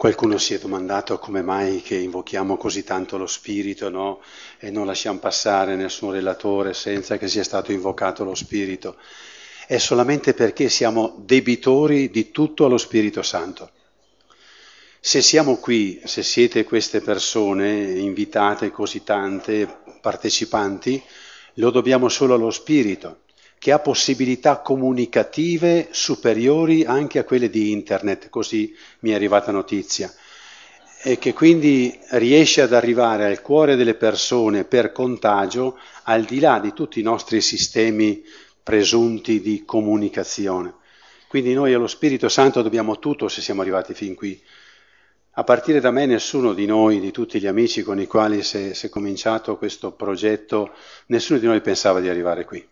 Qualcuno si è domandato come mai che invochiamo così tanto lo Spirito no? e non lasciamo passare nessun relatore senza che sia stato invocato lo Spirito. È solamente perché siamo debitori di tutto allo Spirito Santo. Se siamo qui, se siete queste persone invitate così tante, partecipanti, lo dobbiamo solo allo Spirito che ha possibilità comunicative superiori anche a quelle di internet, così mi è arrivata notizia, e che quindi riesce ad arrivare al cuore delle persone per contagio al di là di tutti i nostri sistemi presunti di comunicazione. Quindi noi allo Spirito Santo dobbiamo tutto se siamo arrivati fin qui. A partire da me nessuno di noi, di tutti gli amici con i quali si è cominciato questo progetto, nessuno di noi pensava di arrivare qui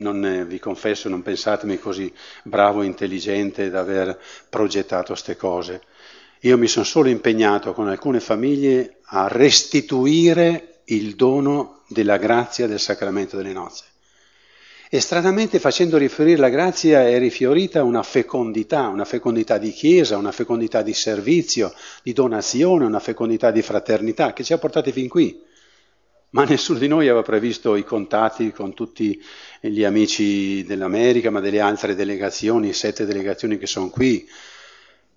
non eh, vi confesso, non pensatemi così bravo e intelligente da aver progettato queste cose. Io mi sono solo impegnato con alcune famiglie a restituire il dono della grazia del sacramento delle nozze. E stranamente facendo riferire la grazia è rifiorita una fecondità, una fecondità di chiesa, una fecondità di servizio, di donazione, una fecondità di fraternità che ci ha portati fin qui ma nessuno di noi aveva previsto i contatti con tutti gli amici dell'America, ma delle altre delegazioni, sette delegazioni che sono qui.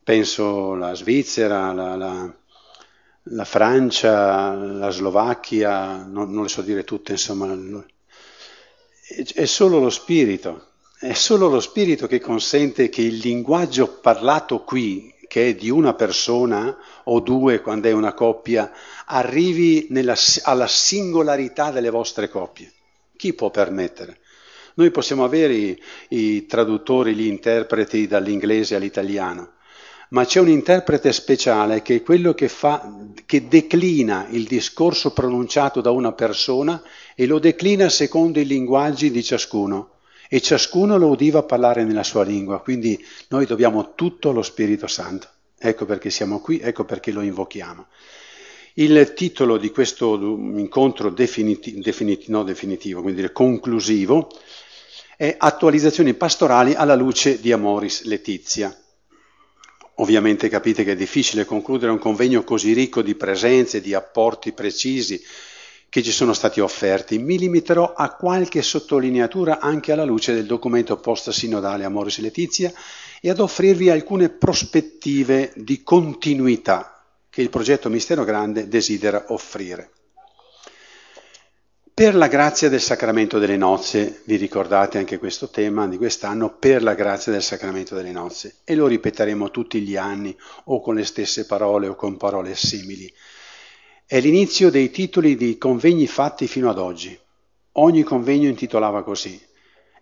Penso la Svizzera, la, la, la Francia, la Slovacchia, non, non, le so dire tutte, insomma. È solo lo spirito, è solo lo spirito che consente che il linguaggio parlato qui, che è di una persona o due quando è una coppia, arrivi nella, alla singolarità delle vostre coppie. Chi può permettere? Noi possiamo avere i, i traduttori, gli interpreti dall'inglese all'italiano, ma c'è un interprete speciale che è quello che, fa, che declina il discorso pronunciato da una persona e lo declina secondo i linguaggi di ciascuno e ciascuno lo udiva parlare nella sua lingua, quindi noi dobbiamo tutto allo Spirito Santo. Ecco perché siamo qui, ecco perché lo invochiamo. Il titolo di questo incontro definiti, definiti, no definitivo, quindi conclusivo, è Attualizzazioni pastorali alla luce di Amoris Letizia. Ovviamente capite che è difficile concludere un convegno così ricco di presenze, di apporti precisi, che ci sono stati offerti. Mi limiterò a qualche sottolineatura anche alla luce del documento post-sinodale Amoris Letizia e ad offrirvi alcune prospettive di continuità che il progetto Mistero Grande desidera offrire. Per la grazia del sacramento delle nozze, vi ricordate anche questo tema di quest'anno, per la grazia del sacramento delle nozze, e lo ripeteremo tutti gli anni o con le stesse parole o con parole simili. È l'inizio dei titoli di convegni fatti fino ad oggi. Ogni convegno intitolava così.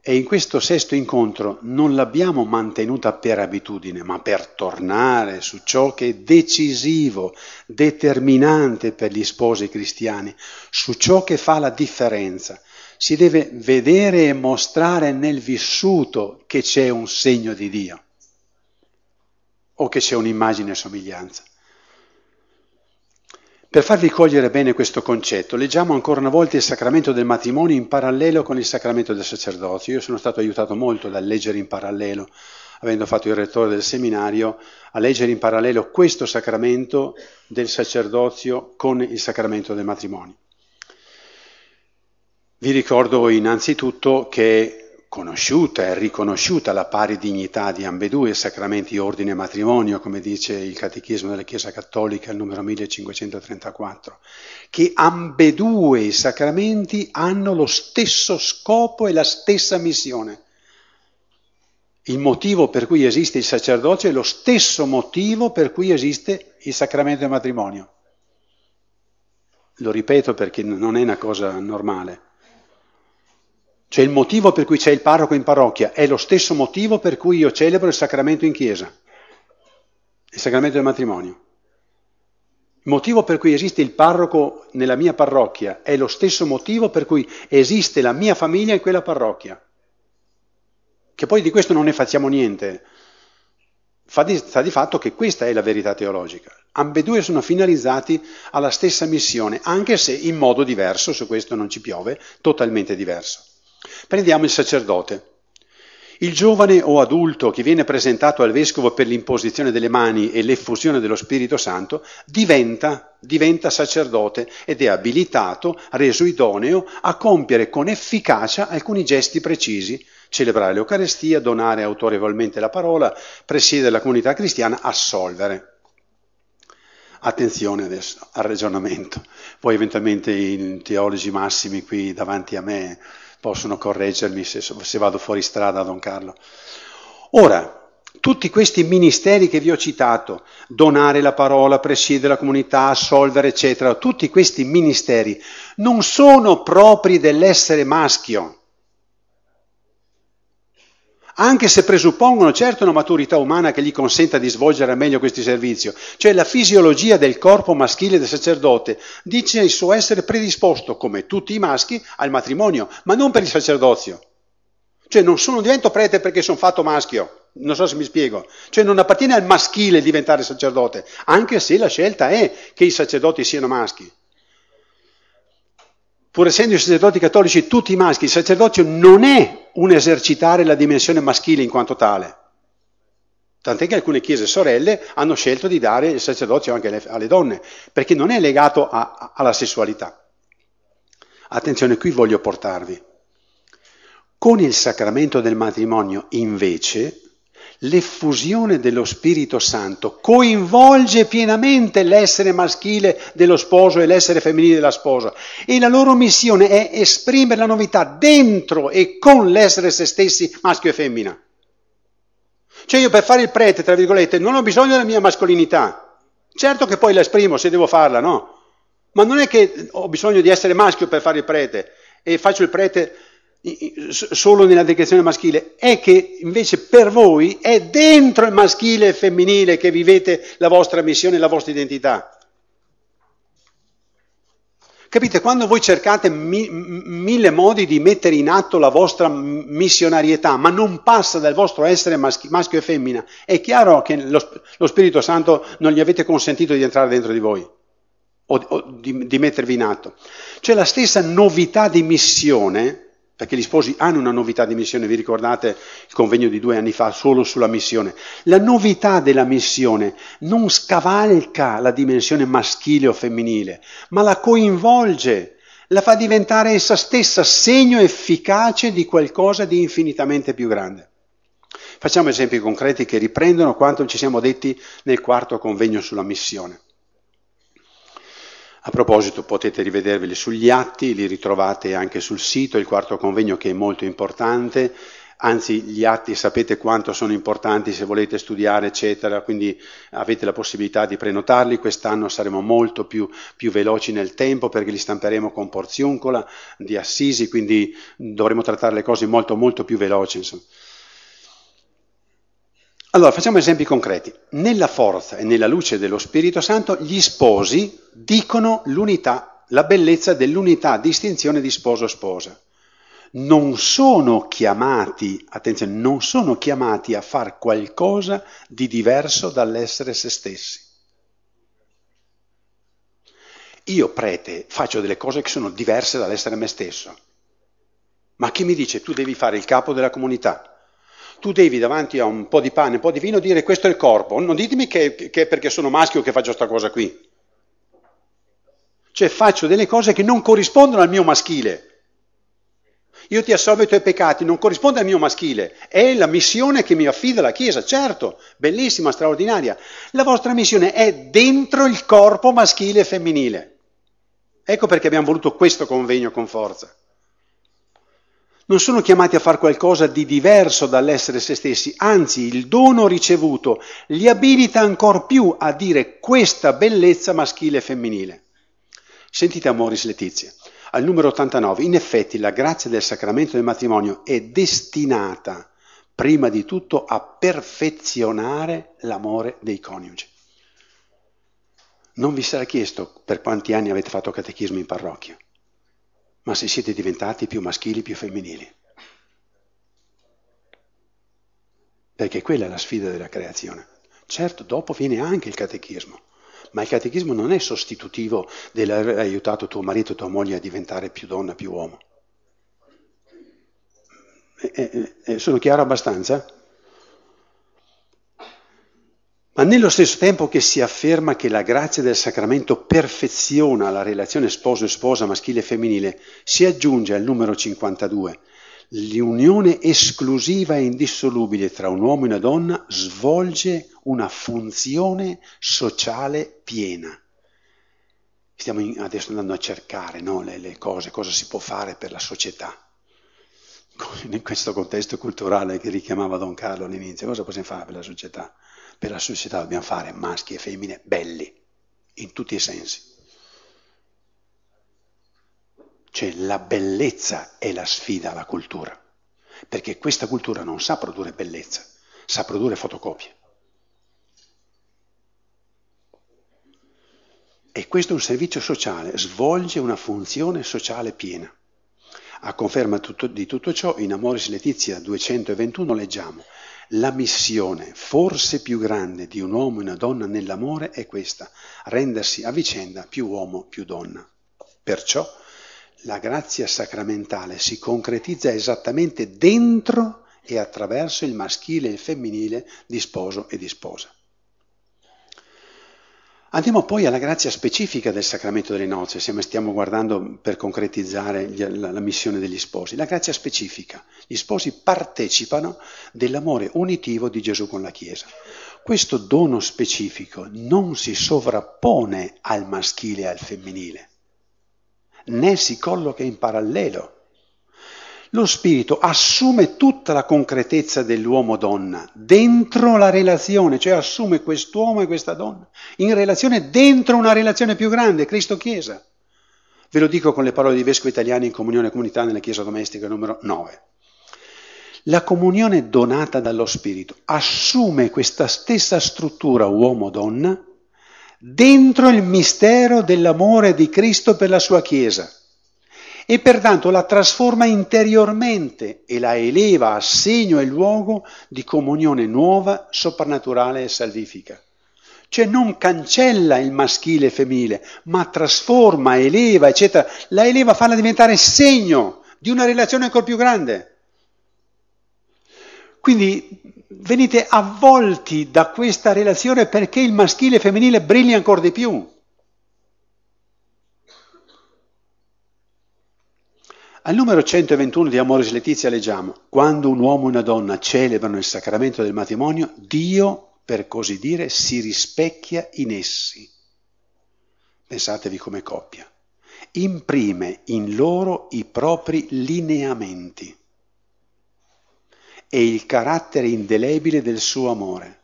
E in questo sesto incontro non l'abbiamo mantenuta per abitudine, ma per tornare su ciò che è decisivo, determinante per gli sposi cristiani, su ciò che fa la differenza. Si deve vedere e mostrare nel vissuto che c'è un segno di Dio o che c'è un'immagine e somiglianza. Per farvi cogliere bene questo concetto, leggiamo ancora una volta il sacramento del matrimonio in parallelo con il sacramento del sacerdozio. Io sono stato aiutato molto dal leggere in parallelo, avendo fatto il rettore del seminario, a leggere in parallelo questo sacramento del sacerdozio con il sacramento del matrimonio. Vi ricordo innanzitutto che conosciuta e riconosciuta la pari dignità di ambedue i sacramenti ordine e matrimonio, come dice il Catechismo della Chiesa Cattolica, il numero 1534, che ambedue i sacramenti hanno lo stesso scopo e la stessa missione. Il motivo per cui esiste il sacerdozio è lo stesso motivo per cui esiste il sacramento del matrimonio. Lo ripeto perché non è una cosa normale. Cioè il motivo per cui c'è il parroco in parrocchia è lo stesso motivo per cui io celebro il sacramento in chiesa, il sacramento del matrimonio. Il motivo per cui esiste il parroco nella mia parrocchia è lo stesso motivo per cui esiste la mia famiglia in quella parrocchia. Che poi di questo non ne facciamo niente. Fa di, sta di fatto che questa è la verità teologica. Ambedue sono finalizzati alla stessa missione, anche se in modo diverso, su questo non ci piove, totalmente diverso. Prendiamo il sacerdote. Il giovane o adulto che viene presentato al vescovo per l'imposizione delle mani e l'effusione dello Spirito Santo diventa, diventa sacerdote ed è abilitato, reso idoneo a compiere con efficacia alcuni gesti precisi, celebrare l'Eucarestia, donare autorevolmente la parola, presiedere la comunità cristiana, assolvere. Attenzione adesso al ragionamento. Poi eventualmente i teologi massimi qui davanti a me possono correggermi se, se vado fuori strada, Don Carlo. Ora, tutti questi ministeri che vi ho citato, donare la parola, presiedere la comunità, assolvere, eccetera, tutti questi ministeri non sono propri dell'essere maschio anche se presuppongono certo una maturità umana che gli consenta di svolgere meglio questi servizi. Cioè la fisiologia del corpo maschile del sacerdote dice il suo essere predisposto, come tutti i maschi, al matrimonio, ma non per il sacerdozio. Cioè non sono divento prete perché sono fatto maschio, non so se mi spiego. Cioè non appartiene al maschile diventare sacerdote, anche se la scelta è che i sacerdoti siano maschi pur essendo i sacerdoti cattolici tutti maschi, il sacerdozio non è un esercitare la dimensione maschile in quanto tale. Tant'è che alcune chiese sorelle hanno scelto di dare il sacerdozio anche alle, alle donne, perché non è legato a, a, alla sessualità. Attenzione, qui voglio portarvi. Con il sacramento del matrimonio, invece, l'effusione dello Spirito Santo coinvolge pienamente l'essere maschile dello sposo e l'essere femminile della sposa e la loro missione è esprimere la novità dentro e con l'essere se stessi maschio e femmina. Cioè io per fare il prete, tra virgolette, non ho bisogno della mia mascolinità. Certo che poi la esprimo se devo farla, no? Ma non è che ho bisogno di essere maschio per fare il prete e faccio il prete solo nella decrezione maschile, è che invece per voi è dentro il maschile e femminile che vivete la vostra missione la vostra identità. Capite? Quando voi cercate mi, mille modi di mettere in atto la vostra missionarietà, ma non passa dal vostro essere maschi, maschio e femmina, è chiaro che lo, lo, Spirito Santo non gli avete consentito di entrare dentro di voi o, o di, di mettervi in atto. Cioè la stessa novità di missione perché gli sposi hanno una novità di missione, vi ricordate il convegno di due anni fa solo sulla missione. La novità della missione non scavalca la dimensione maschile o femminile, ma la coinvolge, la fa diventare essa stessa segno efficace di qualcosa di infinitamente più grande. Facciamo esempi concreti che riprendono quanto ci siamo detti nel quarto convegno sulla missione. A proposito potete rivederveli sugli atti, li ritrovate anche sul sito, il quarto convegno che è molto importante, anzi gli atti sapete quanto sono importanti se volete studiare eccetera, quindi avete la possibilità di prenotarli, quest'anno saremo molto più, più veloci nel tempo perché li stamperemo con Porziuncola di Assisi, quindi dovremo trattare le cose molto molto più veloci. Insomma. Allora, facciamo esempi concreti. Nella forza e nella luce dello Spirito Santo, gli sposi dicono l'unità, la bellezza dell'unità, distinzione di sposo-sposa. Non sono chiamati, attenzione, non sono chiamati a fare qualcosa di diverso dall'essere se stessi. Io, prete, faccio delle cose che sono diverse dall'essere me stesso. Ma chi mi dice tu devi fare il capo della comunità? Tu devi davanti a un po' di pane, un po' di vino dire questo è il corpo, non ditemi che, che è perché sono maschio che faccio questa cosa qui. Cioè faccio delle cose che non corrispondono al mio maschile. Io ti assolvo i tuoi peccati, non corrisponde al mio maschile, è la missione che mi affida la Chiesa, certo, bellissima, straordinaria. La vostra missione è dentro il corpo maschile e femminile. Ecco perché abbiamo voluto questo convegno con forza non sono chiamati a fare qualcosa di diverso dall'essere se stessi, anzi il dono ricevuto li abilita ancor più a dire questa bellezza maschile e femminile. Sentite Amoris Letizia, al numero 89, in effetti la grazia del sacramento del matrimonio è destinata prima di tutto a perfezionare l'amore dei coniugi. Non vi sarà chiesto per quanti anni avete fatto catechismo in parrocchia ma se siete diventati più maschili, più femminili. Perché quella è la sfida della creazione. Certo, dopo viene anche il catechismo, ma il catechismo non è sostitutivo dell'aver aiutato tuo marito o tua moglie a diventare più donna, più uomo. Eh, eh, sono chiaro abbastanza? Ma nello stesso tempo che si afferma che la grazia del sacramento perfeziona la relazione sposo-sposa maschile e femminile, si aggiunge al numero 52 l'unione esclusiva e indissolubile tra un uomo e una donna svolge una funzione sociale piena. Stiamo adesso andando a cercare no, le, le cose, cosa si può fare per la società. In questo contesto culturale che richiamava Don Carlo all'inizio, cosa possiamo fare per la società? Per la società dobbiamo fare maschi e femmine belli, in tutti i sensi. Cioè la bellezza è la sfida alla cultura, perché questa cultura non sa produrre bellezza, sa produrre fotocopie. E questo è un servizio sociale, svolge una funzione sociale piena. A conferma tutto, di tutto ciò, in Amoris Letizia 221 leggiamo la missione forse più grande di un uomo e una donna nell'amore è questa, rendersi a vicenda più uomo più donna. Perciò la grazia sacramentale si concretizza esattamente dentro e attraverso il maschile e il femminile di sposo e di sposa. Andiamo poi alla grazia specifica del sacramento delle nozze, se stiamo guardando per concretizzare la, missione degli sposi. La grazia specifica. Gli sposi partecipano dell'amore unitivo di Gesù con la Chiesa. Questo dono specifico non si sovrappone al maschile e al femminile, né si colloca in parallelo lo spirito assume tutta la concretezza dell'uomo-donna dentro la relazione, cioè assume quest'uomo e questa donna in relazione dentro una relazione più grande, Cristo-Chiesa. Ve lo dico con le parole di Vescovo Italiani in comunione e comunità nella Chiesa domestica numero 9. La comunione donata dallo Spirito assume questa stessa struttura uomo-donna dentro il mistero dell'amore di Cristo per la sua Chiesa e pertanto la trasforma interiormente e la eleva a segno e luogo di comunione nuova, soprannaturale e salvifica. Cioè non cancella il maschile e femminile, ma trasforma, eleva, eccetera. La eleva, farla diventare segno di una relazione ancora più grande. Quindi venite avvolti da questa relazione perché il maschile e il femminile brilla ancora di più. Al numero 121 di Amoris Letizia leggiamo, quando un uomo e una donna celebrano il sacramento del matrimonio, Dio, per così dire, si rispecchia in essi. Pensatevi come coppia. Imprime in loro i propri lineamenti e il carattere indelebile del suo amore.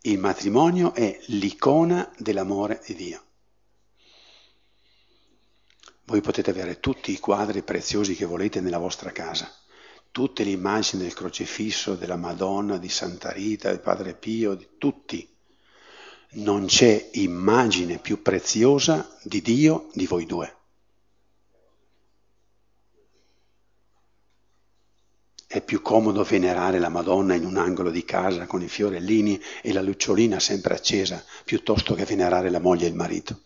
Il matrimonio è l'icona dell'amore di Dio. Voi potete avere tutti i quadri preziosi che volete nella vostra casa, tutte le immagini del crocifisso, della Madonna, di Santa Rita, del Padre Pio, di tutti. Non c'è immagine più preziosa di Dio di voi due. È più comodo venerare la Madonna in un angolo di casa con i fiorellini e la lucciolina sempre accesa, piuttosto che venerare la moglie e il marito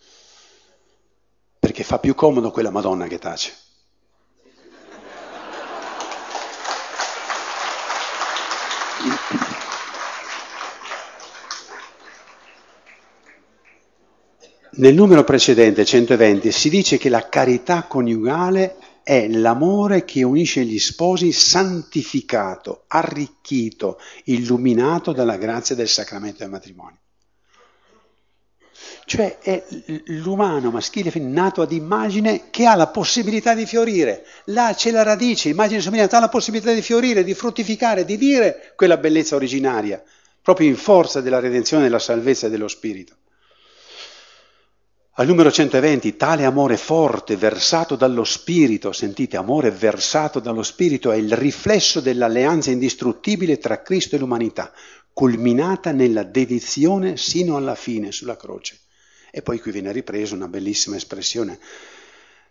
perché fa più comodo quella Madonna che tace. Nel numero precedente, 120, si dice che la carità coniugale è l'amore che unisce gli sposi santificato, arricchito, illuminato dalla grazia del sacramento del matrimonio. Cioè è l'umano maschile nato ad immagine che ha la possibilità di fiorire. Là c'è la radice, immagine somiglianza, ha la possibilità di fiorire, di fruttificare, di dire quella bellezza originaria, proprio in forza della redenzione, della salvezza e dello spirito. Al numero 120, tale amore forte versato dallo Spirito, sentite, amore versato dallo Spirito è il riflesso dell'alleanza indistruttibile tra Cristo e l'umanità, culminata nella dedizione sino alla fine sulla croce. E poi qui viene ripresa una bellissima espressione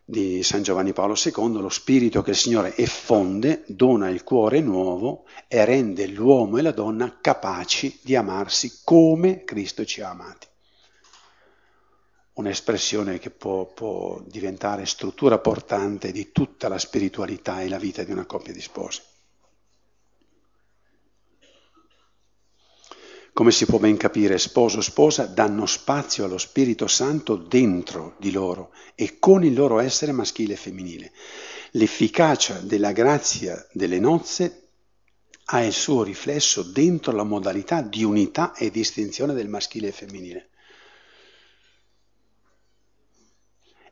di San Giovanni Paolo II, lo spirito che il Signore effonde, dona il cuore nuovo e rende l'uomo e la donna capaci di amarsi come Cristo ci ha amati. Un'espressione che può, può diventare struttura portante di tutta la spiritualità e la vita di una coppia di sposi. Come si può ben capire, sposo sposa danno spazio allo Spirito Santo dentro di loro e con il loro essere maschile e femminile. L'efficacia della grazia delle nozze ha il suo riflesso dentro la modalità di unità e distinzione del maschile e femminile.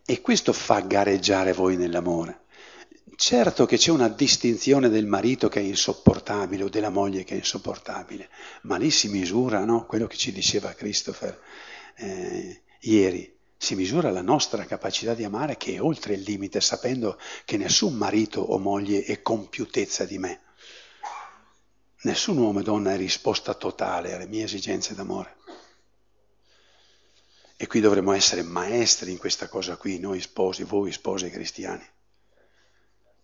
E questo fa gareggiare voi nell'amore. Certo che c'è una distinzione del marito che è insopportabile o della moglie che è insopportabile, ma lì si misura, no? quello che ci diceva Christopher eh, ieri, si misura la nostra capacità di amare che è oltre il limite, sapendo che nessun marito o moglie è compiutezza di me. Nessun uomo e donna è risposta totale alle mie esigenze d'amore. E qui dovremmo essere maestri in questa cosa qui, noi sposi, voi sposi cristiani.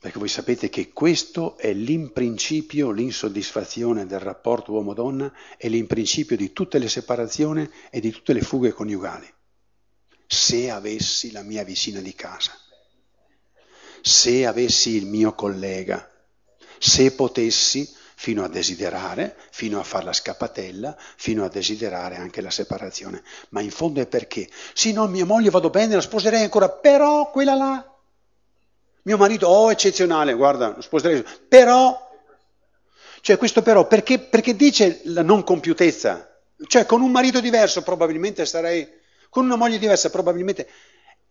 Perché voi sapete che questo è l'imprincipio, l'insoddisfazione del rapporto uomo-donna, è l'imprincipio di tutte le separazioni e di tutte le fughe coniugali. Se avessi la mia vicina di casa, se avessi il mio collega, se potessi fino a desiderare, fino a fare la scappatella, fino a desiderare anche la separazione. Ma in fondo è perché? Sì, no, mia moglie vado bene, la sposerei ancora, però quella là mio marito, oh, eccezionale, guarda, sposerei, però, cioè questo però, perché, perché dice la non compiutezza? Cioè con un marito diverso probabilmente sarei, con una moglie diversa probabilmente,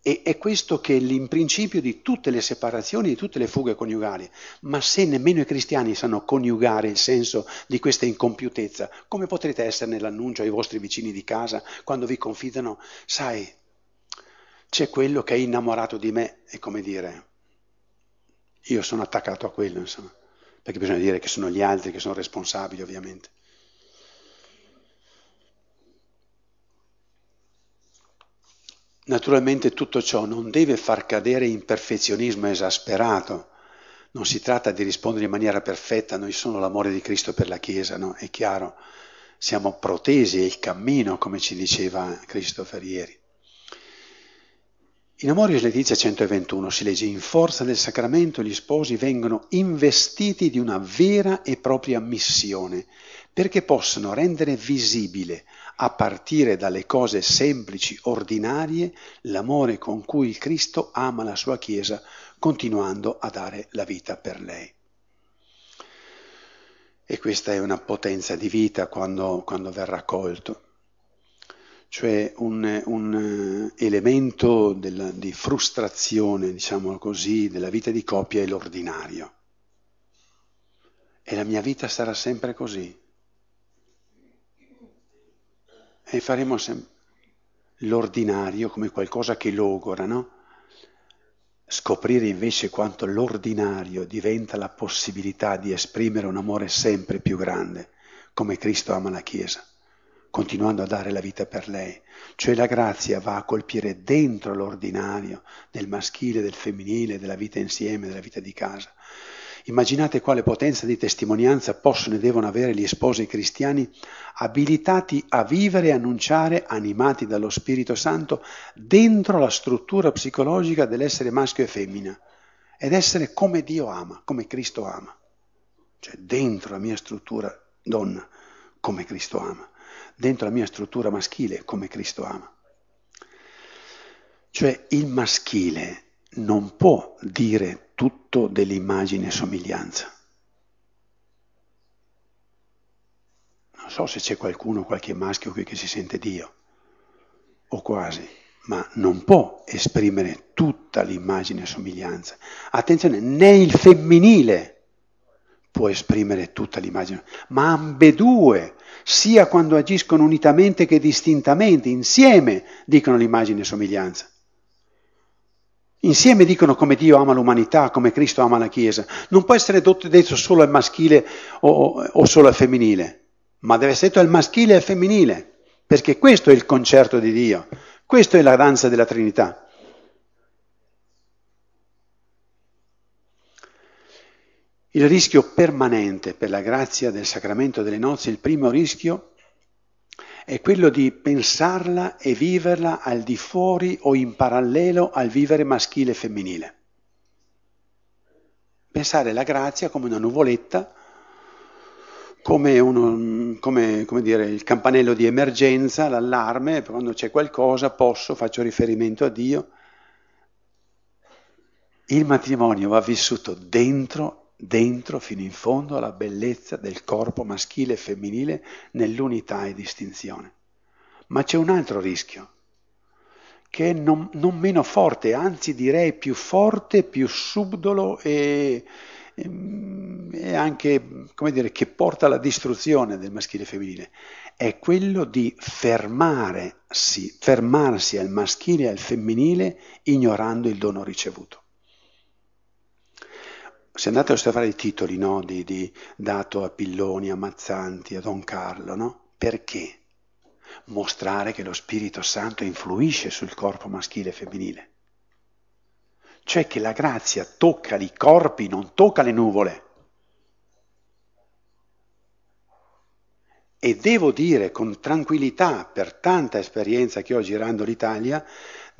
e è questo che è l'imprincipio di tutte le separazioni, di tutte le fughe coniugali. Ma se nemmeno i cristiani sanno coniugare il senso di questa incompiutezza, come potrete essere nell'annuncio ai vostri vicini di casa quando vi confidano, sai, c'è quello che è innamorato di me, è come dire, io sono attaccato a quello, insomma, perché bisogna dire che sono gli altri che sono responsabili, ovviamente. Naturalmente tutto ciò non deve far cadere in perfezionismo esasperato. Non si tratta di rispondere in maniera perfetta, noi sono l'amore di Cristo per la Chiesa, no? È chiaro, siamo protesi, è il cammino, come ci diceva Christopher ieri. In Amoris Letizia 121 si legge in forza del sacramento gli sposi vengono investiti di una vera e propria missione perché possano rendere visibile, a partire dalle cose semplici, ordinarie, l'amore con cui il Cristo ama la sua Chiesa, continuando a dare la vita per lei. E questa è una potenza di vita quando, quando verrà colto cioè un, un eh, elemento della, di frustrazione, diciamo così, della vita di coppia è l'ordinario. E la mia vita sarà sempre così. E faremo sempre l'ordinario come qualcosa che logora, no? Scoprire invece quanto l'ordinario diventa la possibilità di esprimere un amore sempre più grande, come Cristo ama la Chiesa continuando a dare la vita per lei. Cioè la grazia va a colpire dentro l'ordinario del maschile, del femminile, della vita insieme, della vita di casa. Immaginate quale potenza di testimonianza possono e devono avere gli sposi cristiani abilitati a vivere e annunciare, animati dallo Spirito Santo, dentro la struttura psicologica dell'essere maschio e femmina ed essere come Dio ama, come Cristo ama. Cioè dentro la mia struttura donna, come Cristo ama dentro la mia struttura maschile come Cristo ama. Cioè il maschile non può dire tutto dell'immagine e somiglianza. Non so se c'è qualcuno, qualche maschio qui che si sente Dio, o quasi, ma non può esprimere tutta l'immagine e somiglianza. Attenzione, né il femminile può esprimere tutta l'immagine, ma ambedue, sia quando agiscono unitamente che distintamente, insieme dicono l'immagine e somiglianza. Insieme dicono come Dio ama l'umanità, come Cristo ama la Chiesa. Non può essere detto solo al maschile o, o solo al femminile, ma deve essere detto al maschile e al femminile, perché questo è il concerto di Dio, questa è la danza della Trinità. Il rischio permanente per la grazia del sacramento delle nozze, il primo rischio è quello di pensarla e viverla al di fuori o in parallelo al vivere maschile e femminile. Pensare la grazia come una nuvoletta come, uno, come, come dire, il campanello di emergenza, l'allarme, quando c'è qualcosa posso, faccio riferimento a Dio. Il matrimonio va vissuto dentro, dentro fino in fondo alla bellezza del corpo maschile e femminile nell'unità e distinzione. Ma c'è un altro rischio, che è non, non meno forte, anzi direi più forte, più subdolo e, e anche, come dire, che porta alla distruzione del maschile e femminile, è quello di fermarsi al maschile e al femminile ignorando il dono ricevuto. Se andate a osservare i titoli no, di, di, dato a Pilloni, a Mazzanti, a Don Carlo, no? perché? Mostrare che lo Spirito Santo influisce sul corpo maschile e femminile cioè che la grazia tocca i corpi, non tocca le nuvole. E devo dire con tranquillità, per tanta esperienza che ho girando l'Italia,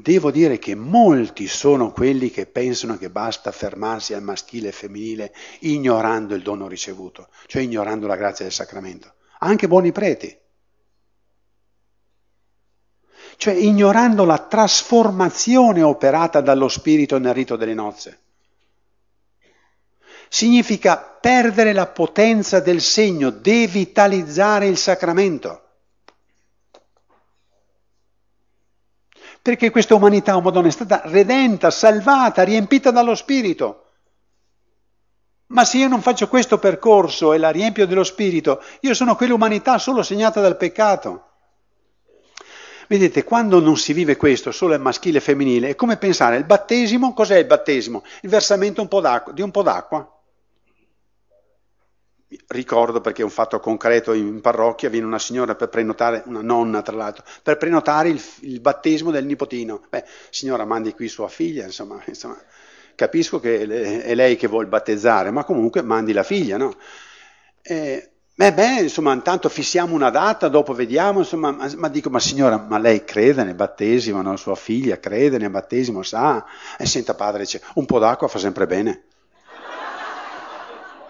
devo dire che molti sono quelli che pensano che basta fermarsi al maschile e femminile ignorando il dono ricevuto, cioè ignorando la grazia del sacramento. Anche buoni preti cioè ignorando la trasformazione operata dallo Spirito nel rito delle nozze. Significa perdere la potenza del segno, devitalizzare il sacramento. Perché questa umanità, o Madonna, è stata redenta, salvata, riempita dallo Spirito. Ma se io non faccio questo percorso e la riempio dello Spirito, io sono quell'umanità solo segnata dal peccato. Vedete, quando non si vive questo, solo il maschile e femminile, è come pensare, il battesimo, cos'è il battesimo? Il versamento un di un po' d'acqua. Ricordo perché è un fatto concreto in parrocchia, viene una signora per prenotare, una nonna tra l'altro, per prenotare il, il battesimo del nipotino. Beh, signora, mandi qui sua figlia, insomma, insomma capisco che è lei che vuole battezzare, ma comunque mandi la figlia, no? E Beh, beh, insomma, intanto fissiamo una data, dopo vediamo, insomma, ma, ma, dico, ma signora, ma lei crede nel battesimo, no? Sua figlia crede nel battesimo, sa? E senta padre, dice, un po' d'acqua fa sempre bene.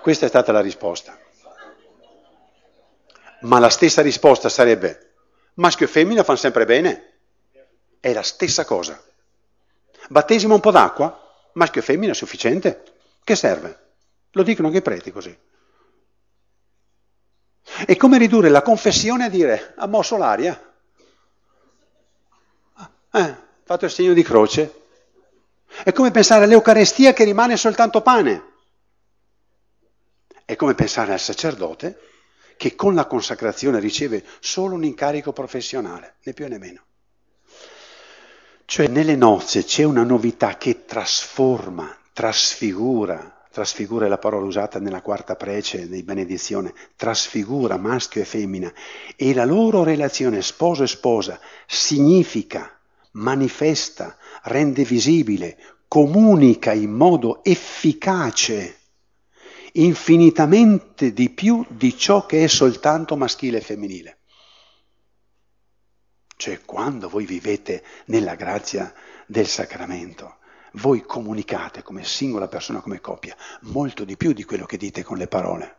Questa è stata la risposta. Ma la stessa risposta sarebbe, maschio e femmina fanno sempre bene? È la stessa cosa. Battesimo un po' d'acqua? Maschio e femmina è sufficiente? Che serve? Lo dicono anche i preti così. È come ridurre la confessione a dire ha mosso l'aria. Eh, fatto il segno di croce. È come pensare all'Eucarestia che rimane soltanto pane. È come pensare al sacerdote che con la consacrazione riceve solo un incarico professionale, né più né meno. Cioè nelle nozze c'è una novità che trasforma, trasfigura, trasfigura la parola usata nella quarta prece di benedizione, trasfigura maschio e femmina e la loro relazione sposo e sposa significa, manifesta, rende visibile, comunica in modo efficace infinitamente di più di ciò che è soltanto maschile e femminile. Cioè quando voi vivete nella grazia del sacramento, voi comunicate come singola persona, come coppia, molto di più di quello che dite con le parole.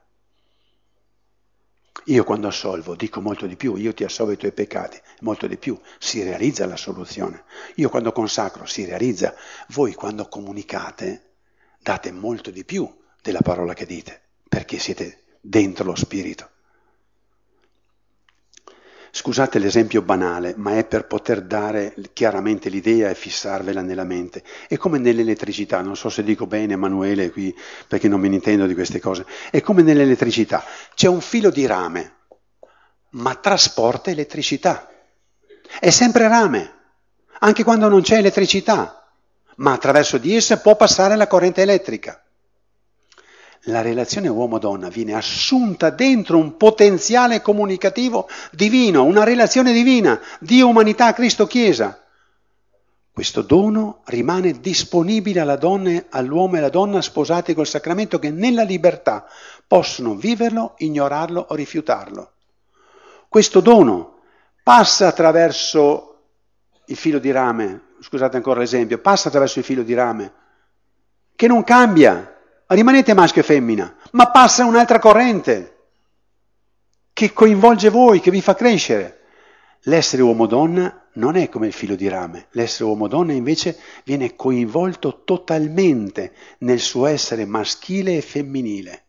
Io quando assolvo dico molto di più, io ti assolvo i tuoi peccati, molto di più, si realizza la soluzione. Io quando consacro si realizza, voi quando comunicate date molto di più della parola che dite, perché siete dentro lo Spirito. Scusate l'esempio banale, ma è per poter dare chiaramente l'idea e fissarvela nella mente. È come nell'elettricità, non so se dico bene Emanuele qui perché non ne intendo di queste cose, è come nell'elettricità, c'è un filo di rame, ma trasporta elettricità. È sempre rame, anche quando non c'è elettricità, ma attraverso di essa può passare la corrente elettrica la relazione uomo-donna viene assunta dentro un potenziale comunicativo divino, una relazione divina, Dio, umanità, Cristo, Chiesa. Questo dono rimane disponibile alla donna, all'uomo e alla donna sposati col sacramento che nella libertà possono viverlo, ignorarlo o rifiutarlo. Questo dono passa attraverso il filo di rame, scusate ancora l'esempio, passa attraverso il filo di rame, che non cambia, rimanete maschio e femmina, ma passa un'altra corrente. che coinvolge voi, che vi fa crescere. L'essere uomo-donna non è come il filo di rame, l'essere uomo-donna invece viene coinvolto totalmente nel suo essere maschile e femminile.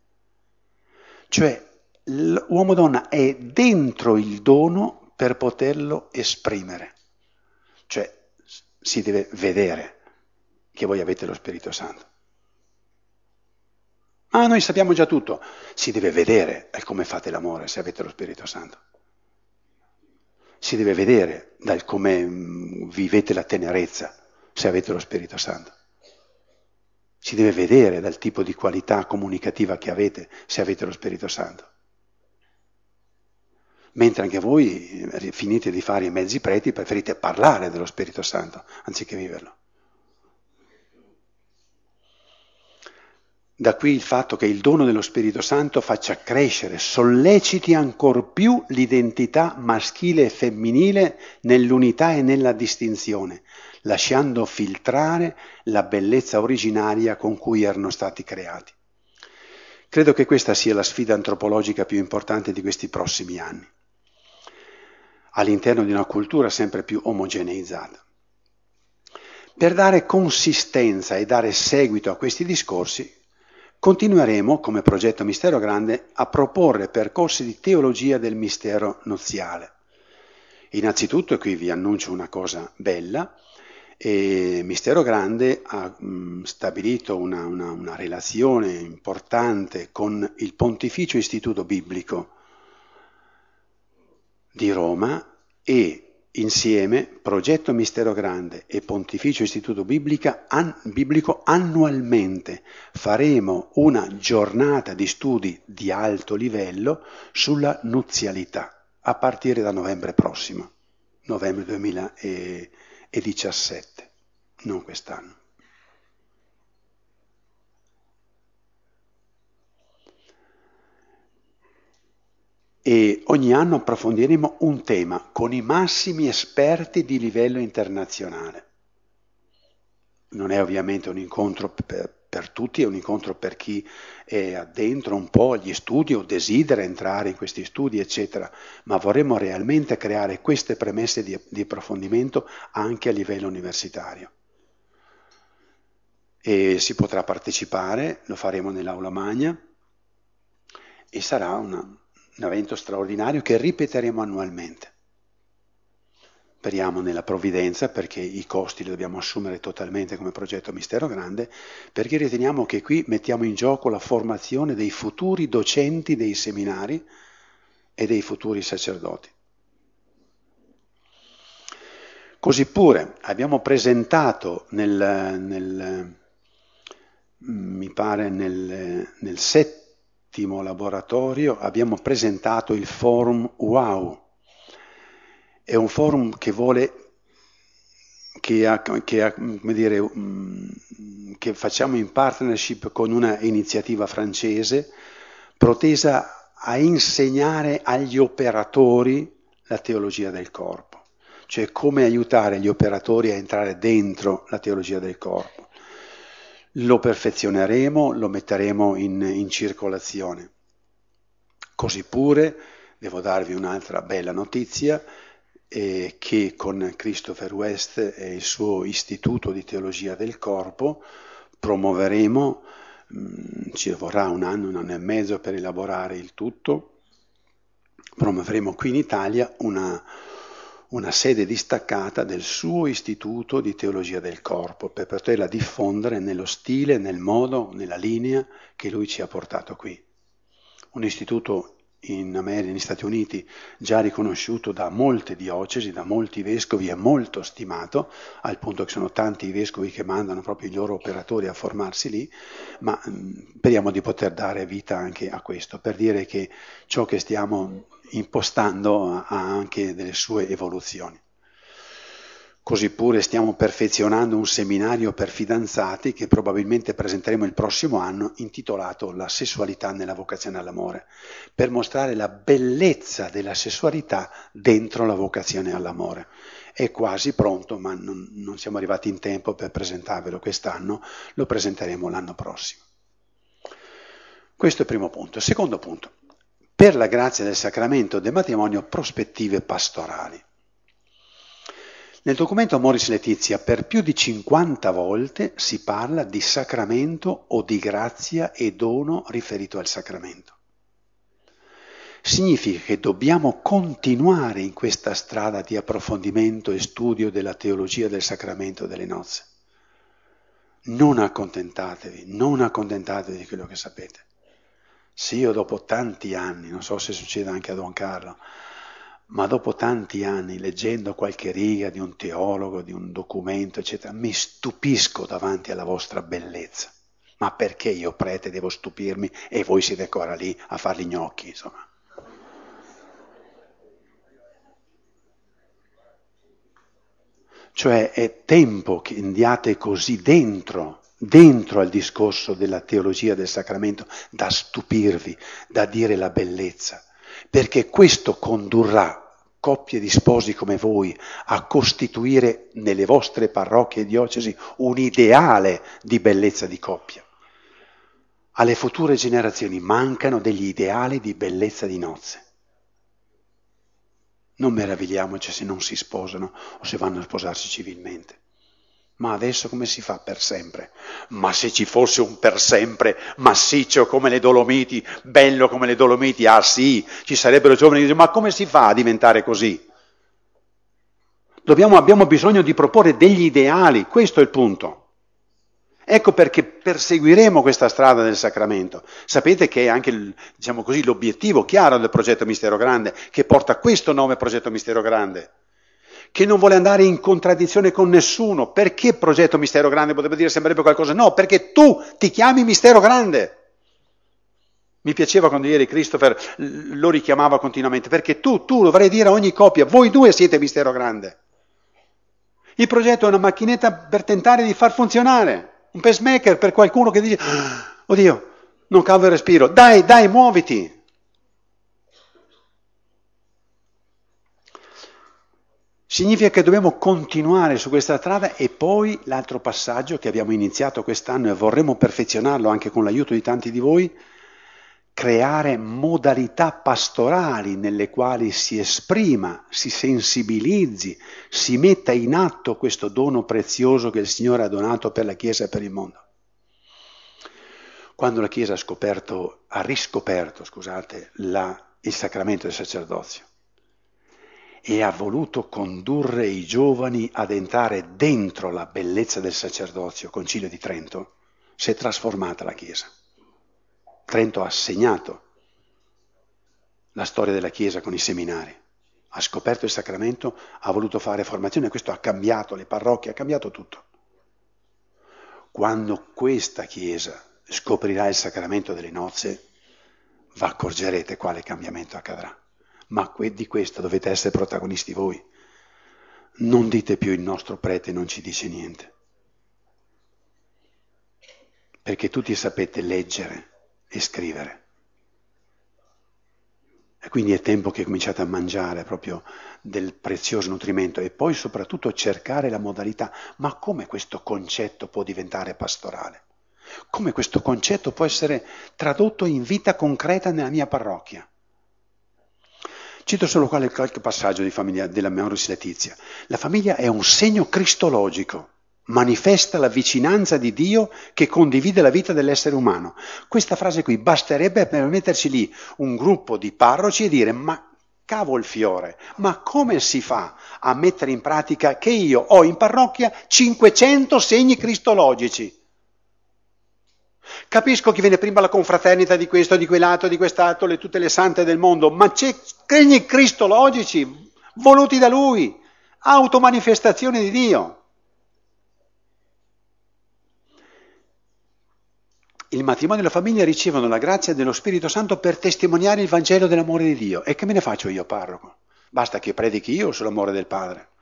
Cioè l'uomo-donna è dentro il dono per poterlo esprimere. Cioè si deve vedere che voi avete lo Spirito Santo. Ah, noi sappiamo già tutto. Si deve vedere come fate l'amore se avete lo Spirito Santo. Si deve vedere dal come mm, vivete la tenerezza se avete lo Spirito Santo. Si deve vedere dal tipo di qualità comunicativa che avete se avete lo Spirito Santo. Mentre anche voi eh, finite di fare i mezzi preti preferite parlare dello Spirito Santo anziché viverlo. Da qui il fatto che il dono dello Spirito Santo faccia crescere, solleciti ancor più l'identità maschile e femminile nell'unità e nella distinzione, lasciando filtrare la bellezza originaria con cui erano stati creati. Credo che questa sia la sfida antropologica più importante di questi prossimi anni, all'interno di una cultura sempre più omogeneizzata. Per dare consistenza e dare seguito a questi discorsi, Continueremo, come progetto Mistero Grande, a proporre percorsi di teologia del mistero nuziale. Innanzitutto, qui vi annuncio una cosa bella, e Mistero Grande ha mh, stabilito una, una, una relazione importante con il Pontificio Istituto Biblico di Roma e Insieme, Progetto Mistero Grande e Pontificio Istituto an, Biblico annualmente faremo una giornata di studi di alto livello sulla nuzialità a partire da novembre prossimo, novembre 2017, non quest'anno. E ogni anno approfondiremo un tema con i massimi esperti di livello internazionale. Non è ovviamente un incontro per, per tutti, è un incontro per chi è addentro un po' agli studi o desidera entrare in questi studi, eccetera, ma vorremmo realmente creare queste premesse di, di approfondimento anche a livello universitario. E si potrà partecipare, lo faremo nell'aula magna e sarà una, un evento straordinario che ripeteremo annualmente. Speriamo nella provvidenza perché i costi li dobbiamo assumere totalmente come progetto Mistero Grande, perché riteniamo che qui mettiamo in gioco la formazione dei futuri docenti dei seminari e dei futuri sacerdoti. Così pure abbiamo presentato nel, nel mi pare nel, nel set ultimo laboratorio abbiamo presentato il forum WOW. È un forum che vuole che, ha, che, ha, dire, mm, che, facciamo in partnership con una iniziativa francese protesa a insegnare agli operatori la teologia del corpo, cioè come aiutare gli operatori a entrare dentro la teologia del corpo lo perfezioneremo, lo metteremo in, in circolazione. Così pure devo darvi un'altra bella notizia, eh, che con Christopher West e il suo Istituto di Teologia del Corpo promuoveremo, mh, mm, ci vorrà un anno, un anno e mezzo per elaborare il tutto, promuoveremo qui in Italia una, una sede distaccata del suo istituto di teologia del corpo per poterla diffondere nello stile, nel modo, nella linea che lui ci ha portato qui. Un istituto in America, negli Stati Uniti, già riconosciuto da molte diocesi, da molti vescovi e molto stimato, al punto che sono tanti i vescovi che mandano proprio i loro operatori a formarsi lì, ma mh, speriamo di poter dare vita anche a questo, per dire che ciò che stiamo impostando anche delle sue evoluzioni. Così pure stiamo perfezionando un seminario per fidanzati che probabilmente presenteremo il prossimo anno intitolato La sessualità nella vocazione all'amore, per mostrare la bellezza della sessualità dentro la vocazione all'amore. È quasi pronto, ma non, non siamo arrivati in tempo per presentarvelo quest'anno, lo presenteremo l'anno prossimo. Questo è il primo punto. Secondo punto, per la grazia del sacramento del matrimonio prospettive pastorali. Nel documento Amoris Letizia per più di 50 volte si parla di sacramento o di grazia e dono riferito al sacramento. Significa che dobbiamo continuare in questa strada di approfondimento e studio della teologia del sacramento delle nozze. Non accontentatevi, non accontentatevi di quello che sapete. Se io dopo tanti anni, non so se succede anche a Don Carlo, ma dopo tanti anni leggendo qualche riga di un teologo, di un documento, eccetera, mi stupisco davanti alla vostra bellezza. Ma perché io prete devo stupirmi e voi siete ancora lì a fare gli gnocchi, insomma? Cioè è tempo che andiate così dentro dentro al discorso della teologia del sacramento da stupirvi, da dire la bellezza, perché questo condurrà coppie di sposi come voi a costituire nelle vostre parrocchie e diocesi un ideale di bellezza di coppia. Alle future generazioni mancano degli ideali di bellezza di nozze. Non meravigliamoci se non si sposano o se vanno a sposarsi civilmente. Ma adesso come si fa per sempre? Ma se ci fosse un per sempre massiccio come le Dolomiti, bello come le Dolomiti, ah sì, ci sarebbero giovani che dicono ma come si fa a diventare così? Dobbiamo, abbiamo bisogno di proporre degli ideali, questo è il punto. Ecco perché perseguiremo questa strada del sacramento. Sapete che è anche diciamo così, l'obiettivo chiaro del progetto Mistero Grande, che porta questo nome progetto Mistero Grande che non vuole andare in contraddizione con nessuno. Perché progetto mistero grande? Potrebbe dire sembrerebbe qualcosa. No, perché tu ti chiami mistero grande. Mi piaceva quando ieri Christopher lo richiamava continuamente, perché tu, tu dovrei dire a ogni coppia, voi due siete mistero grande. Il progetto è una macchinetta per tentare di far funzionare, un pacemaker per qualcuno che dice, oddio, non cavo il respiro, dai, dai, muoviti. Significa che dobbiamo continuare su questa strada e poi l'altro passaggio che abbiamo iniziato quest'anno e vorremmo perfezionarlo anche con l'aiuto di tanti di voi, creare modalità pastorali nelle quali si esprima, si sensibilizzi, si metta in atto questo dono prezioso che il Signore ha donato per la Chiesa e per il mondo. Quando la Chiesa ha, scoperto, ha riscoperto scusate, la, il sacramento del sacerdozio, e ha voluto condurre i giovani ad entrare dentro la bellezza del sacerdozio, Concilio di Trento, si è trasformata la Chiesa. Trento ha segnato la storia della Chiesa con i seminari, ha scoperto il sacramento, ha voluto fare formazione, questo ha cambiato le parrocchie, ha cambiato tutto. Quando questa Chiesa scoprirà il sacramento delle nozze, vi accorgerete quale cambiamento accadrà ma di questo dovete essere protagonisti voi. Non dite più il nostro prete non ci dice niente. Perché tutti sapete leggere e scrivere. E quindi è tempo che cominciate a mangiare proprio del prezioso nutrimento e poi soprattutto cercare la modalità. Ma come questo concetto può diventare pastorale? Come questo concetto può essere tradotto in vita concreta nella mia parrocchia? Cito solo qualche passaggio famiglia, della Memoris Letizia. La famiglia è un segno cristologico, manifesta la vicinanza di Dio che condivide la vita dell'essere umano. Questa frase qui basterebbe per metterci lì un gruppo di parroci e dire ma cavo il fiore, ma come si fa a mettere in pratica che io ho in parrocchia 500 segni cristologici? Capisco che viene prima la confraternita di questo, di quell'altro, di quest'altro, le, tutte le sante del mondo, ma c'è segni cristologici voluti da lui, automanifestazione di Dio. Il matrimonio e la famiglia ricevono la grazia dello Spirito Santo per testimoniare il Vangelo dell'amore di Dio. E che me ne faccio io, parroco? Basta che predichi io sull'amore del Padre.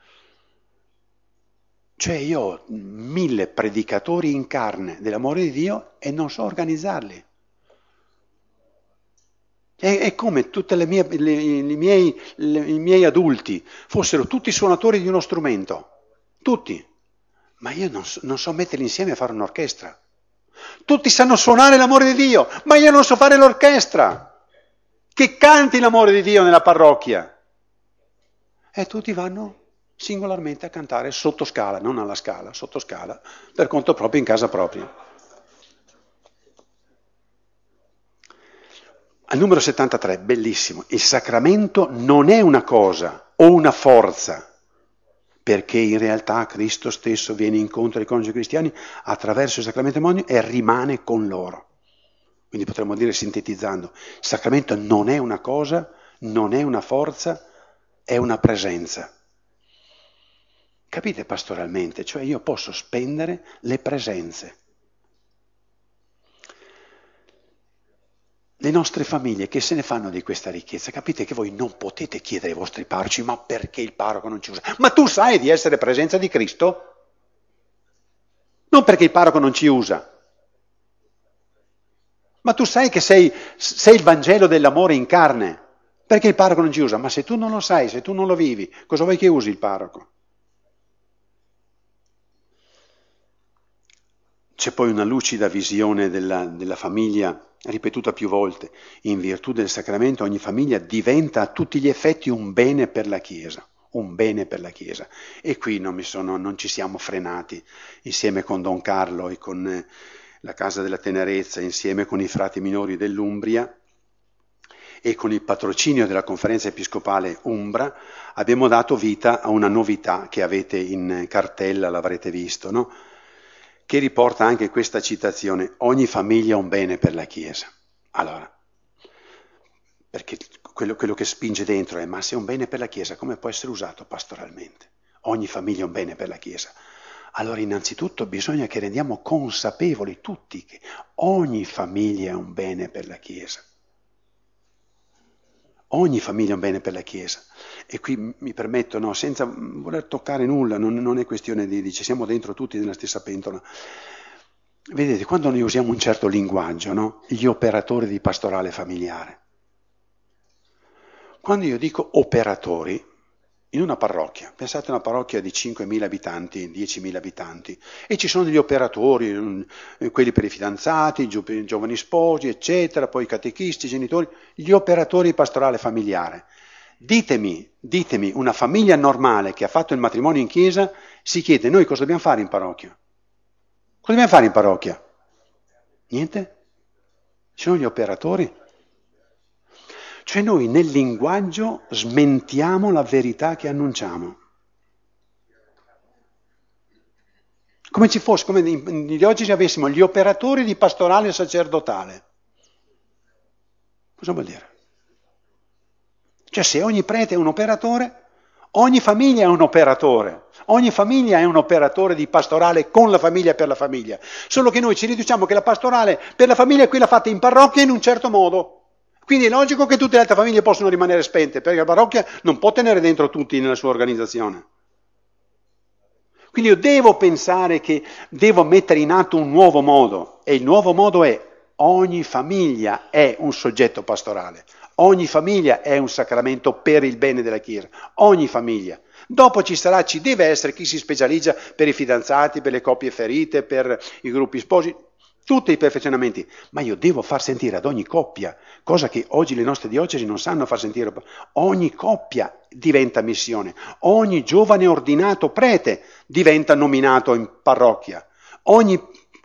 Cioè io ho mille predicatori in carne dell'amore di Dio e non so organizzarli. È, come tutti i miei, i miei adulti fossero tutti suonatori di uno strumento, tutti, ma io non so, non so metterli insieme a fare un'orchestra. Tutti sanno suonare l'amore di Dio, ma io non so fare l'orchestra. che canti l'amore di Dio nella parrocchia. E tutti vanno singolarmente a cantare sotto scala, non alla scala, sotto scala, per conto proprio in casa propria. Al numero 73, bellissimo, il sacramento non è una cosa o una forza, perché in realtà Cristo stesso viene incontro ai coniugi cristiani attraverso il sacramento demonio e rimane con loro. Quindi potremmo dire sintetizzando, il sacramento non è una cosa, non è una forza, è una presenza. Capite pastoralmente? Cioè io posso spendere le presenze. Le nostre famiglie che se ne fanno di questa ricchezza? Capite che voi non potete chiedere ai vostri parroci ma perché il parroco non ci usa? Ma tu sai di essere presenza di Cristo? Non perché il parroco non ci usa. Ma tu sai che sei, sei il Vangelo dell'amore in carne. Perché il parroco non ci usa? Ma se tu non lo sai, se tu non lo vivi, cosa vuoi che usi il parroco? C'è poi una lucida visione della, della famiglia, ripetuta più volte. In virtù del sacramento ogni famiglia diventa a tutti gli effetti un bene per la Chiesa un bene per la Chiesa. E qui non, sono, non, ci siamo frenati insieme con Don Carlo e con eh, la Casa della Tenerezza, insieme con i frati minori dell'Umbria e con il patrocinio della Conferenza Episcopale Umbra, abbiamo dato vita a una novità che avete in cartella, l'avrete visto, no? Che riporta anche questa citazione, ogni famiglia è un bene per la Chiesa. Allora, perché quello, quello, che spinge dentro è, ma se è un bene per la Chiesa, come può essere usato pastoralmente? Ogni famiglia è un bene per la Chiesa. Allora innanzitutto bisogna che rendiamo consapevoli tutti che ogni famiglia è un bene per la Chiesa. Ogni famiglia è un bene per la Chiesa. E qui mi permetto, no, senza voler toccare nulla, non, non è questione di, dice, siamo dentro tutti nella stessa pentola. Vedete, quando noi usiamo un certo linguaggio, no? gli operatori di pastorale familiare, quando io dico operatori, in una parrocchia, pensate a una parrocchia di 5.000 abitanti, 10.000 abitanti, e ci sono degli operatori, mm, quelli per i fidanzati, i giovani sposi, eccetera, poi i catechisti, i genitori, gli operatori pastorale familiare. Ditemi, ditemi, una famiglia normale che ha fatto il matrimonio in chiesa si chiede, noi cosa dobbiamo fare in parrocchia? Cosa dobbiamo fare in parrocchia? Niente? Ci sono gli operatori? Cioè noi nel linguaggio smentiamo la verità che annunciamo. Come ci fosse, come in diocesi avessimo gli operatori di pastorale sacerdotale. Cosa vuol dire? Cioè se ogni prete è un operatore, ogni famiglia è un operatore, ogni famiglia è un operatore di pastorale con la famiglia per la famiglia. Solo che noi ci riduciamo che la pastorale per la famiglia è quella fatta in parrocchia in un certo modo. Quindi è logico che tutte le altre famiglie possono rimanere spente, perché la parrocchia non può tenere dentro tutti nella sua organizzazione. Quindi io devo pensare che devo mettere in atto un nuovo modo e il nuovo modo è ogni famiglia è un soggetto pastorale, ogni famiglia è un sacramento per il bene della Chiesa, ogni famiglia. Dopo ci sarà, ci deve essere chi si specializza per i fidanzati, per le coppie ferite, per i gruppi sposi, tutti i perfezionamenti, ma io devo far sentire ad ogni coppia, cosa che oggi le nostre diocesi non sanno far sentire, ogni coppia diventa missione, ogni giovane ordinato prete diventa nominato in parrocchia, ogni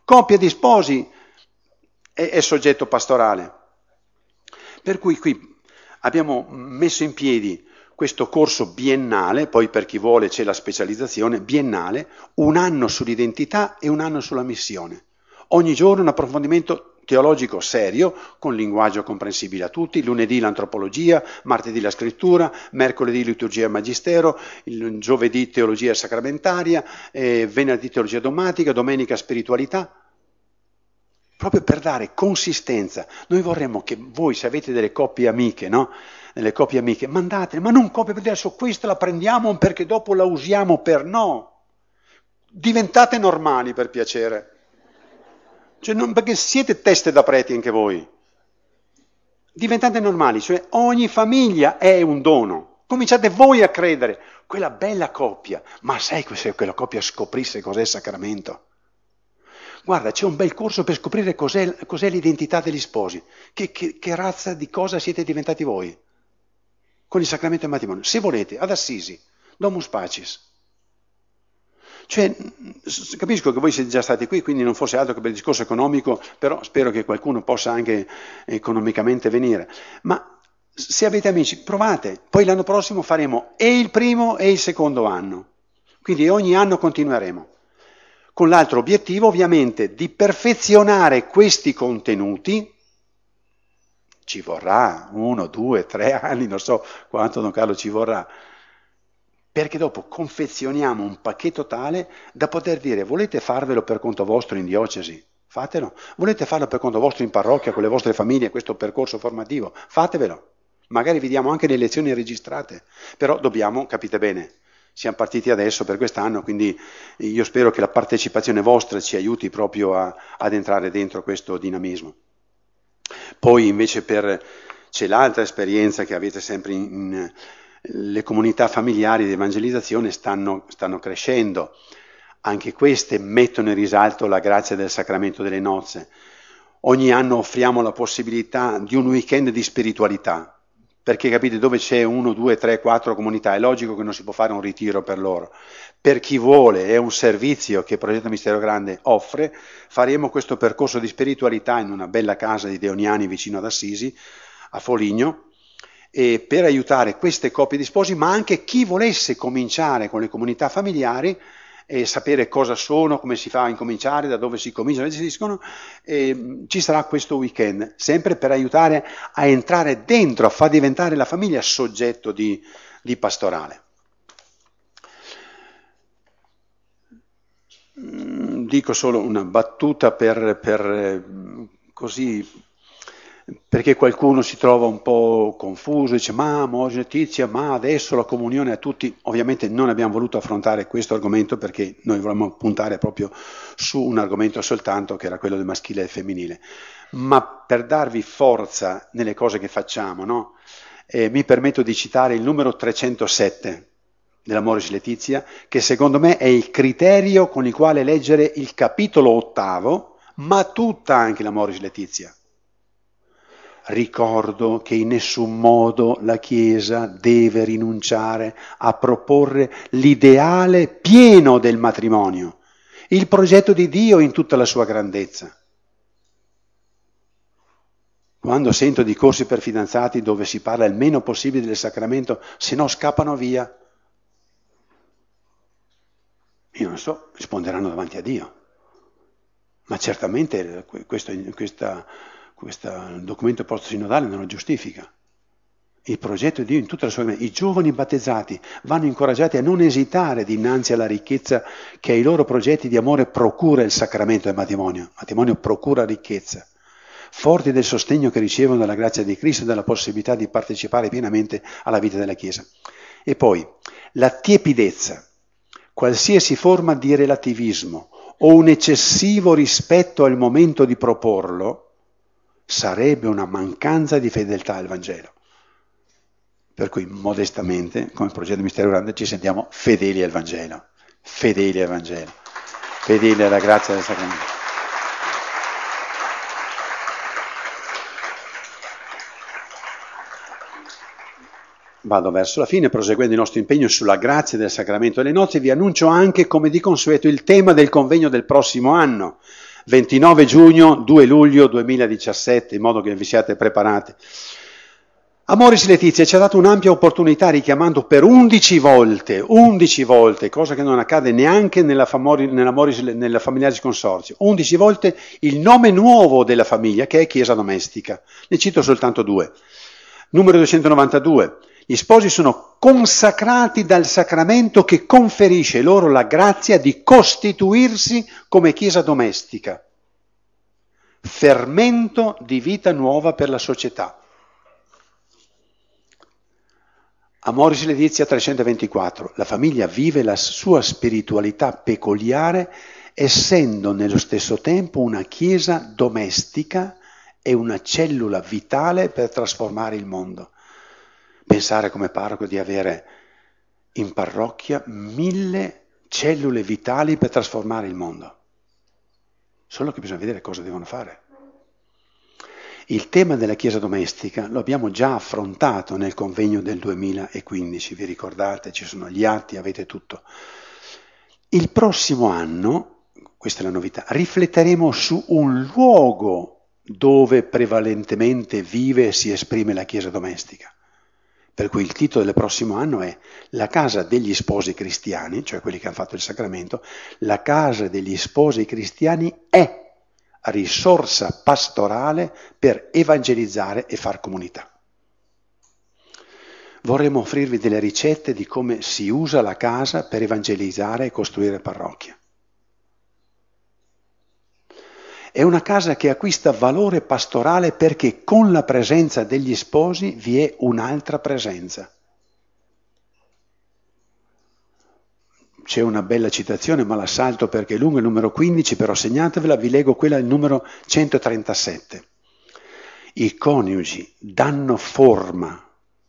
coppia di sposi è, è soggetto pastorale. Per cui qui abbiamo messo in piedi questo corso biennale, poi per chi vuole c'è la specializzazione, biennale, un anno sull'identità e un anno sulla missione. Ogni giorno un approfondimento teologico serio, con linguaggio comprensibile a tutti, lunedì l'antropologia, martedì la scrittura, mercoledì liturgia e magistero, giovedì teologia sacramentaria, eh, venerdì teologia dogmatica, domenica spiritualità, proprio per dare consistenza. Noi vorremmo che voi, se avete delle coppie amiche, no? Delle coppie amiche, mandate, ma non coppie per dire adesso questa la prendiamo perché dopo la usiamo per no. Diventate normali per piacere. Cioè non, perché siete teste da preti anche voi. Diventate normali, cioè ogni famiglia è un dono. Cominciate voi a credere, quella bella coppia, ma sai se quella coppia scoprisse cos'è il sacramento? Guarda, c'è un bel corso per scoprire cos'è, cos'è l'identità degli sposi, che, che, che, razza di cosa siete diventati voi con il sacramento del matrimonio. Se volete, ad Assisi, Domus Pacis. Cioè, capisco che voi siete già stati qui, quindi non fosse altro che per il discorso economico, però spero che qualcuno possa anche economicamente venire. Ma se avete amici, provate, poi l'anno prossimo faremo e il primo e il secondo anno. Quindi ogni anno continueremo. Con l'altro obiettivo, ovviamente, di perfezionare questi contenuti. Ci vorrà uno, due, tre anni, non so quanto Don Carlo ci vorrà perché dopo confezioniamo un pacchetto tale da poter dire volete farvelo per conto vostro in diocesi? Fatelo. Volete farlo per conto vostro in parrocchia con le vostre famiglie, questo percorso formativo? Fatevelo. Magari vi diamo anche le lezioni registrate, però dobbiamo, capite bene, siamo partiti adesso per quest'anno, quindi io spero che la partecipazione vostra ci aiuti proprio a, ad entrare dentro questo dinamismo. Poi invece per, c'è l'altra esperienza che avete sempre in, in le comunità familiari di evangelizzazione stanno, stanno crescendo. Anche queste mettono in risalto la grazia del sacramento delle nozze. Ogni anno offriamo la possibilità di un weekend di spiritualità, perché capite dove c'è uno, due, tre, quattro comunità, è logico che non si può fare un ritiro per loro. Per chi vuole, è un servizio che Progetto Mistero Grande offre, faremo questo percorso di spiritualità in una bella casa di Deoniani vicino ad Assisi, a Foligno, eh, per aiutare queste coppie di sposi, ma anche chi volesse cominciare con le comunità familiari e sapere cosa sono, come si fa a incominciare, da dove si cominciano e gestiscono, eh, ci sarà questo weekend, sempre per aiutare a entrare dentro, a far diventare la famiglia soggetto di, di pastorale. Mm, dico solo una battuta per, per eh, così perché qualcuno si trova un po' confuso, dice ma Amore Letizia, ma adesso la comunione a tutti, ovviamente non abbiamo voluto affrontare questo argomento perché noi volevamo puntare proprio su un argomento soltanto che era quello del maschile e femminile, ma per darvi forza nelle cose che facciamo, no? eh, mi permetto di citare il numero 307 dell'Amoris Letizia, che secondo me è il criterio con il quale leggere il capitolo ottavo, ma tutta anche l'Amoris Letizia ricordo che in nessun modo la Chiesa deve rinunciare a proporre l'ideale pieno del matrimonio, il progetto di Dio in tutta la sua grandezza. Quando sento di corsi per fidanzati dove si parla il meno possibile del sacramento, se no scappano via, io non so, risponderanno davanti a Dio. Ma certamente questo, questa questo documento post-sinodale non lo giustifica. Il progetto di Dio in tutta la sua vita, i giovani battezzati vanno incoraggiati a non esitare dinanzi alla ricchezza che ai loro progetti di amore procura il sacramento del matrimonio. Il matrimonio procura ricchezza. Forti del sostegno che ricevono dalla grazia di Cristo e dalla possibilità di partecipare pienamente alla vita della Chiesa. E poi la tiepidezza, qualsiasi forma di relativismo o un eccessivo rispetto al momento di proporlo, sarebbe una mancanza di fedeltà al Vangelo. Per cui modestamente, come progetto Mistero Grande, ci sentiamo fedeli al Vangelo, fedeli al Vangelo, fedeli alla grazia del Sacramento. Vado verso la fine, proseguendo il nostro impegno sulla grazia del sacramento delle nozze, vi annuncio anche, come di consueto, il tema del convegno del prossimo anno, 29 giugno, 2 luglio 2017, in modo che vi siate preparati. Amoris Letizia ci ha dato un'ampia opportunità richiamando per 11 volte, 11 volte, cosa che non accade neanche nella, famori, nella, Moris, nella Familiaris Consorzio, 11 volte il nome nuovo della famiglia che è Chiesa Domestica. Ne cito soltanto due. Numero 292. Gli sposi sono consacrati dal sacramento che conferisce loro la grazia di costituirsi come chiesa domestica, fermento di vita nuova per la società. Amoris Letizia 324. La famiglia vive la sua spiritualità peculiare essendo nello stesso tempo una chiesa domestica e una cellula vitale per trasformare il mondo pensare come parroco di avere in parrocchia mille cellule vitali per trasformare il mondo. solo che bisogna vedere cosa devono fare. Il tema della Chiesa domestica lo abbiamo già affrontato nel convegno del 2015, vi ricordate, ci sono gli atti, avete tutto. Il prossimo anno, questa è la novità, rifletteremo su un luogo dove prevalentemente vive e si esprime la Chiesa domestica. Per cui il titolo del prossimo anno è La casa degli sposi cristiani, cioè quelli che hanno fatto il sacramento, la casa degli sposi cristiani è risorsa pastorale per evangelizzare e far comunità. Vorremmo offrirvi delle ricette di come si usa la casa per evangelizzare e costruire parrocchia. È una casa che acquista valore pastorale perché con la presenza degli sposi vi è un'altra presenza. c'è una bella citazione, ma la salto perché è lunga, il numero 15, però segnatevela, vi leggo quella, il numero 137. I coniugi danno forma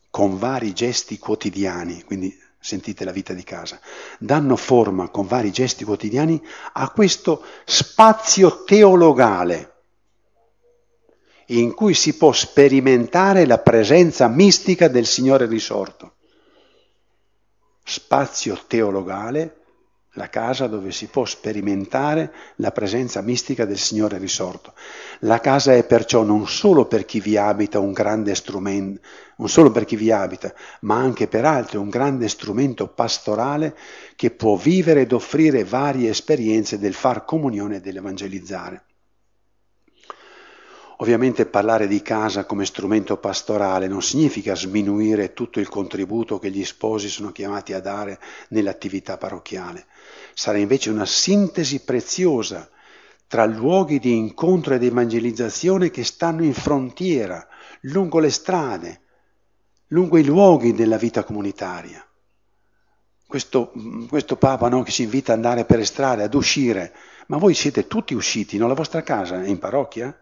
con vari gesti quotidiani, quindi sentite la vita di casa, danno forma con vari gesti quotidiani a questo spazio teologale in cui si può sperimentare la presenza mistica del Signore risorto. Spazio teologale, la casa dove si può sperimentare la presenza mistica del Signore risorto. La casa è perciò non solo per chi vi abita un grande strumento, non solo per chi vi abita, ma anche per altri un grande strumento pastorale che può vivere ed offrire varie esperienze del far comunione e dell'evangelizzare. Ovviamente parlare di casa come strumento pastorale non significa sminuire tutto il contributo che gli sposi sono chiamati a dare nell'attività parrocchiale. Sarà invece una sintesi preziosa tra luoghi di incontro ed evangelizzazione che stanno in frontiera, lungo le strade, lungo i luoghi della vita comunitaria. Questo, questo Papa no, che ci invita ad andare per le strade, ad uscire, ma voi siete tutti usciti, no? La vostra casa è in parrocchia?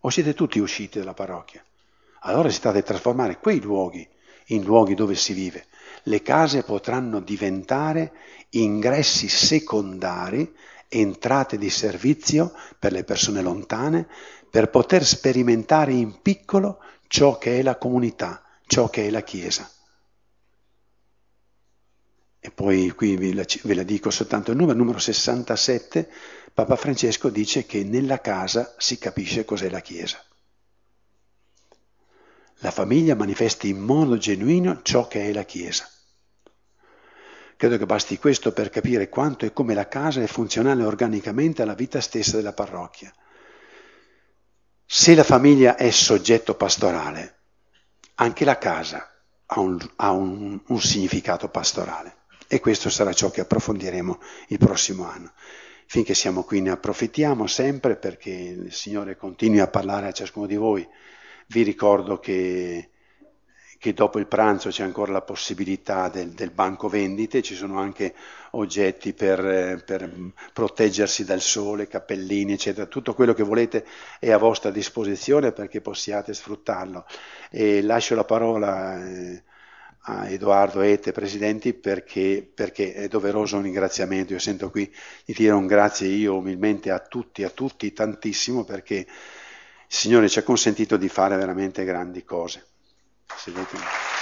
O siete tutti usciti dalla parrocchia? Allora si tratta di trasformare quei luoghi in luoghi dove si vive. Le case potranno diventare ingressi secondari, entrate di servizio per le persone lontane, per poter sperimentare in piccolo ciò che è la comunità, ciò che è la Chiesa. E poi qui ve la, ve la dico soltanto il numero, numero 67, Papa Francesco dice che nella casa si capisce cos'è la Chiesa. La famiglia manifesta in modo genuino ciò che è la Chiesa. Credo che basti questo per capire quanto e come la casa è funzionale organicamente alla vita stessa della parrocchia. Se la famiglia è soggetto pastorale, anche la casa ha un, ha un, un significato pastorale. E questo sarà ciò che approfondiremo il prossimo anno. Finché siamo qui ne approfittiamo sempre perché il Signore continui a parlare a ciascuno di voi. Vi ricordo che, che dopo il pranzo c'è ancora la possibilità del, del banco vendite, ci sono anche oggetti per, per, proteggersi dal sole, cappellini, eccetera. Tutto quello che volete è a vostra disposizione perché possiate sfruttarlo. E lascio la parola. Eh, a Edoardo Ete, presidenti, perché, perché, è doveroso un ringraziamento. Io sento qui di dire un grazie io umilmente a tutti, a tutti, tantissimo, perché il Signore ci ha consentito di fare veramente grandi cose. Sedete.